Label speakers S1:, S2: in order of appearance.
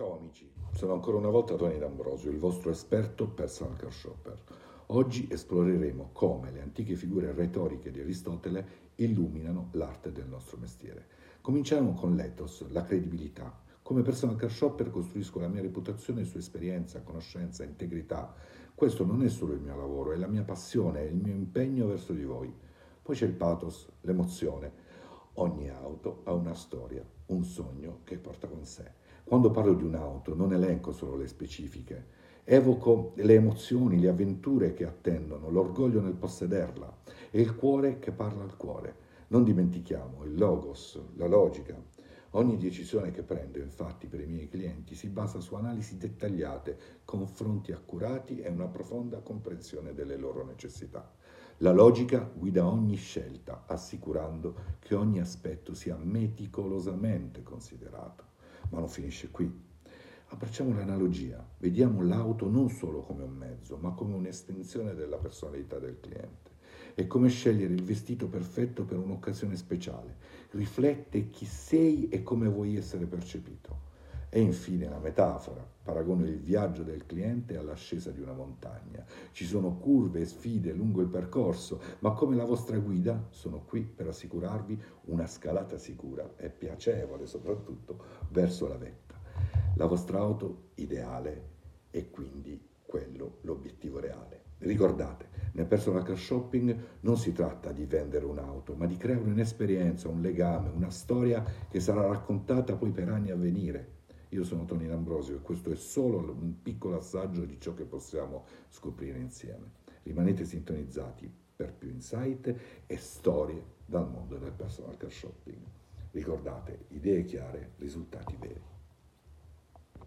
S1: Ciao amici, sono ancora una volta Tony D'Ambrosio, il vostro esperto personal car shopper. Oggi esploreremo come le antiche figure retoriche di Aristotele illuminano l'arte del nostro mestiere. Cominciamo con l'ethos, la credibilità. Come personal car shopper costruisco la mia reputazione su esperienza, conoscenza, integrità. Questo non è solo il mio lavoro, è la mia passione, è il mio impegno verso di voi. Poi c'è il pathos, l'emozione. Ogni auto ha una storia, un sogno che porta con sé. Quando parlo di un'auto non elenco solo le specifiche, evoco le emozioni, le avventure che attendono, l'orgoglio nel possederla e il cuore che parla al cuore. Non dimentichiamo il logos, la logica. Ogni decisione che prendo, infatti, per i miei clienti si basa su analisi dettagliate, confronti accurati e una profonda comprensione delle loro necessità. La logica guida ogni scelta, assicurando che ogni aspetto sia meticolosamente considerato. Ma non finisce qui. Abbracciamo l'analogia, vediamo l'auto non solo come un mezzo, ma come un'estensione della personalità del cliente. È come scegliere il vestito perfetto per un'occasione speciale. Riflette chi sei e come vuoi essere percepito. E infine la metafora, paragono il viaggio del cliente all'ascesa di una montagna. Ci sono curve e sfide lungo il percorso, ma come la vostra guida sono qui per assicurarvi una scalata sicura e piacevole soprattutto verso la vetta. La vostra auto ideale è quindi quello l'obiettivo reale. Ricordate, nel personal car shopping non si tratta di vendere un'auto, ma di creare un'esperienza, un legame, una storia che sarà raccontata poi per anni a venire. Io sono Tony D'Ambrosio e questo è solo un piccolo assaggio di ciò che possiamo scoprire insieme. Rimanete sintonizzati per più insight e storie dal mondo del personal car shopping. Ricordate, idee chiare, risultati veri.